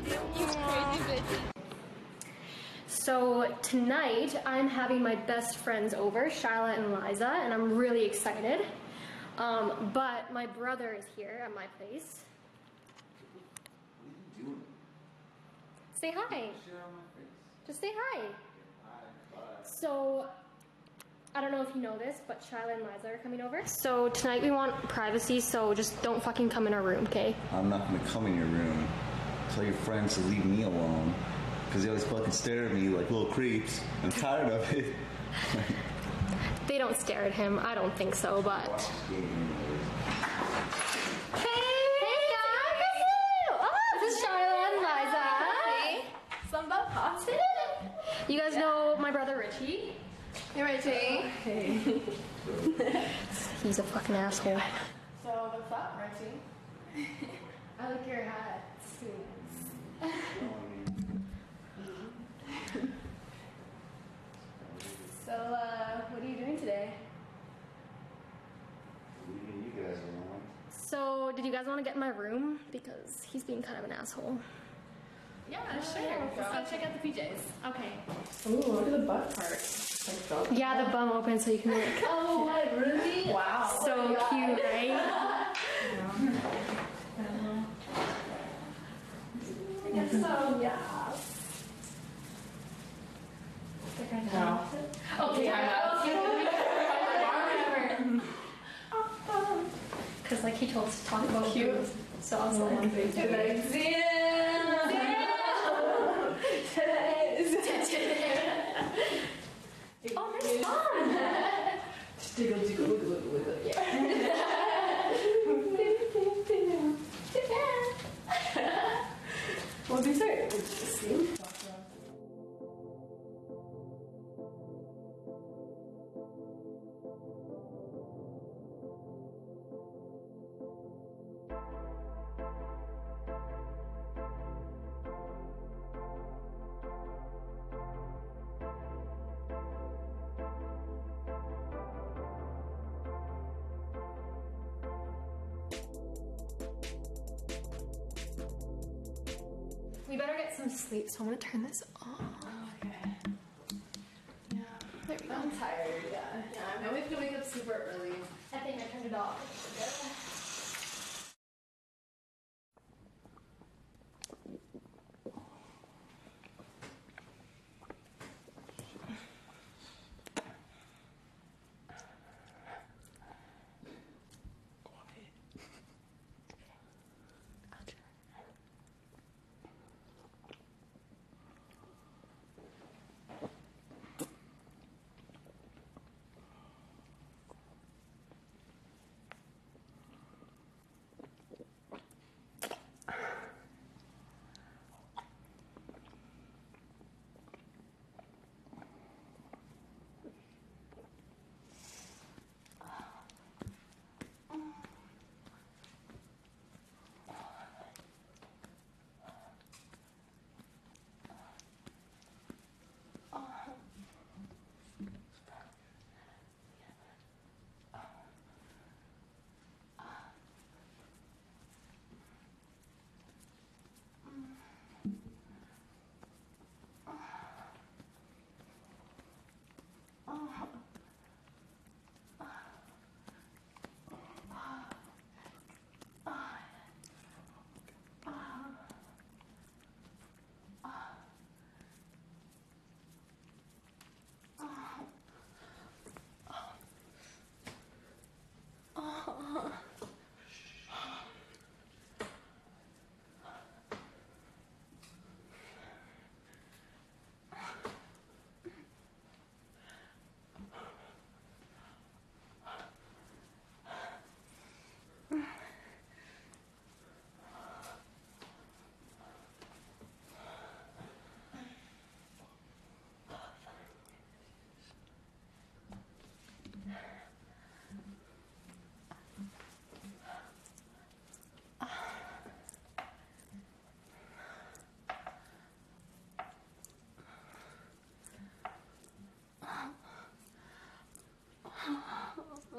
Have you? You crazy bitches. So tonight I'm having my best friends over, Shyla and Liza, and I'm really excited. Um, but my brother is here at my place. What are you doing? Say hi. Shit on my face. Just say hi. Hi. So, I don't know if you know this, but Shyla and Liza are coming over. So tonight we want privacy, so just don't fucking come in our room, okay? I'm not gonna come in your room. Tell your friends to leave me alone. Cause they always fucking stare at me like little creeps. I'm tired of it. They don't stare at him. I don't think so, but. Watch this game anyways. Hey, hey guys! Oh, this is Shyla and Liza. Some about pasta. You guys know my brother Richie. Hey, Reggie. Hey. He's a fucking asshole. So, what's up, Reggie? I like your hat. So, uh, what are you doing today? Leaving you guys alone. So, did you guys want to get in my room? Because he's being kind of an asshole. Yeah, sure. Let's go check out the PJs. Okay. Ooh, look at the butt part. Yeah, the bum open so you can like. Oh, what, really? Wow. So cute, right? I so, yeah. Okay, Because um, like he told us to talk about Cute. So I was like, oh, We better get some sleep, so I'm gonna turn this off. Okay. Yeah. There we go. I'm tired, yeah. Yeah, I'm always gonna wake up super early. I think I turned it off.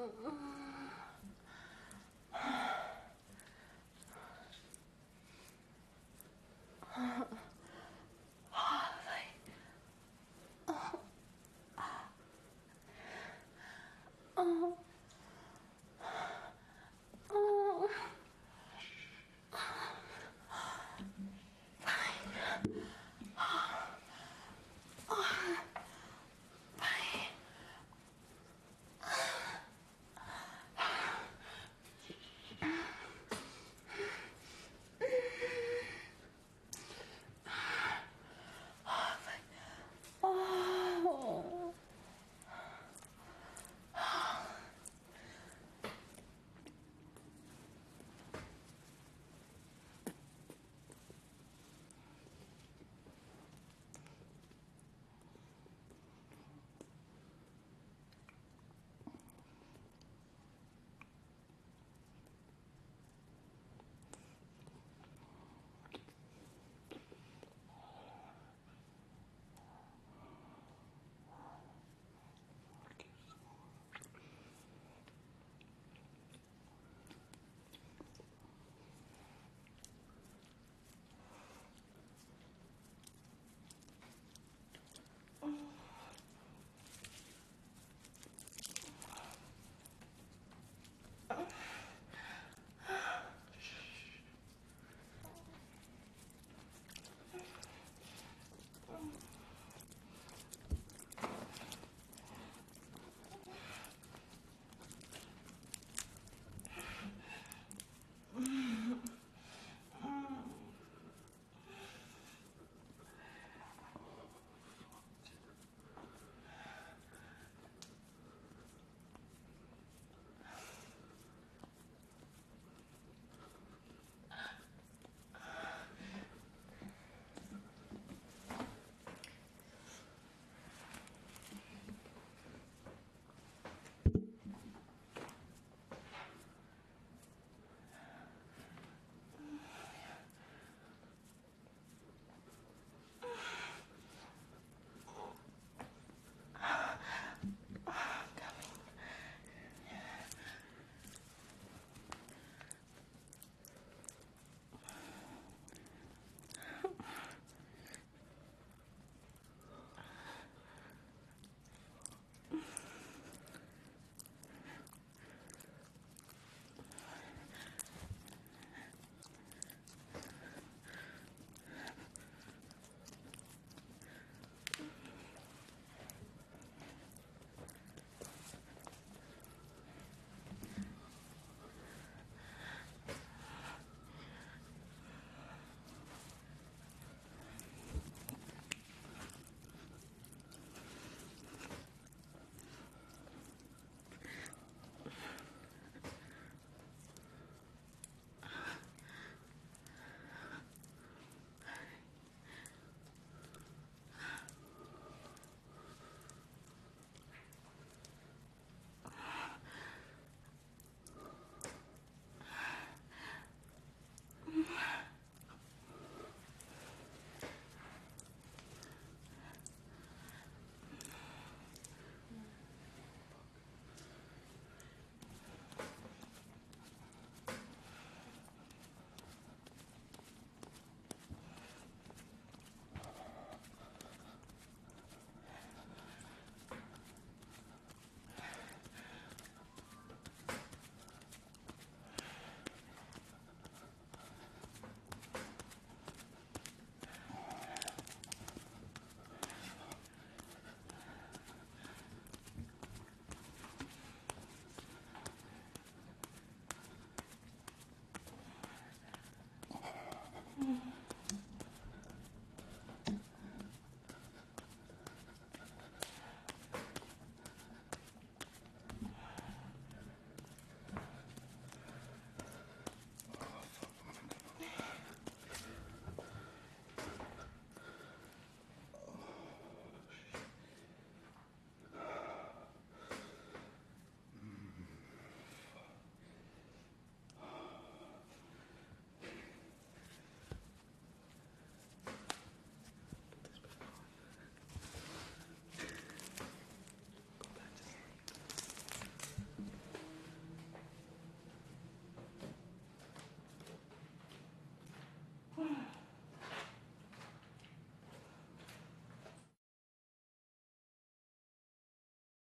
Mm-hmm.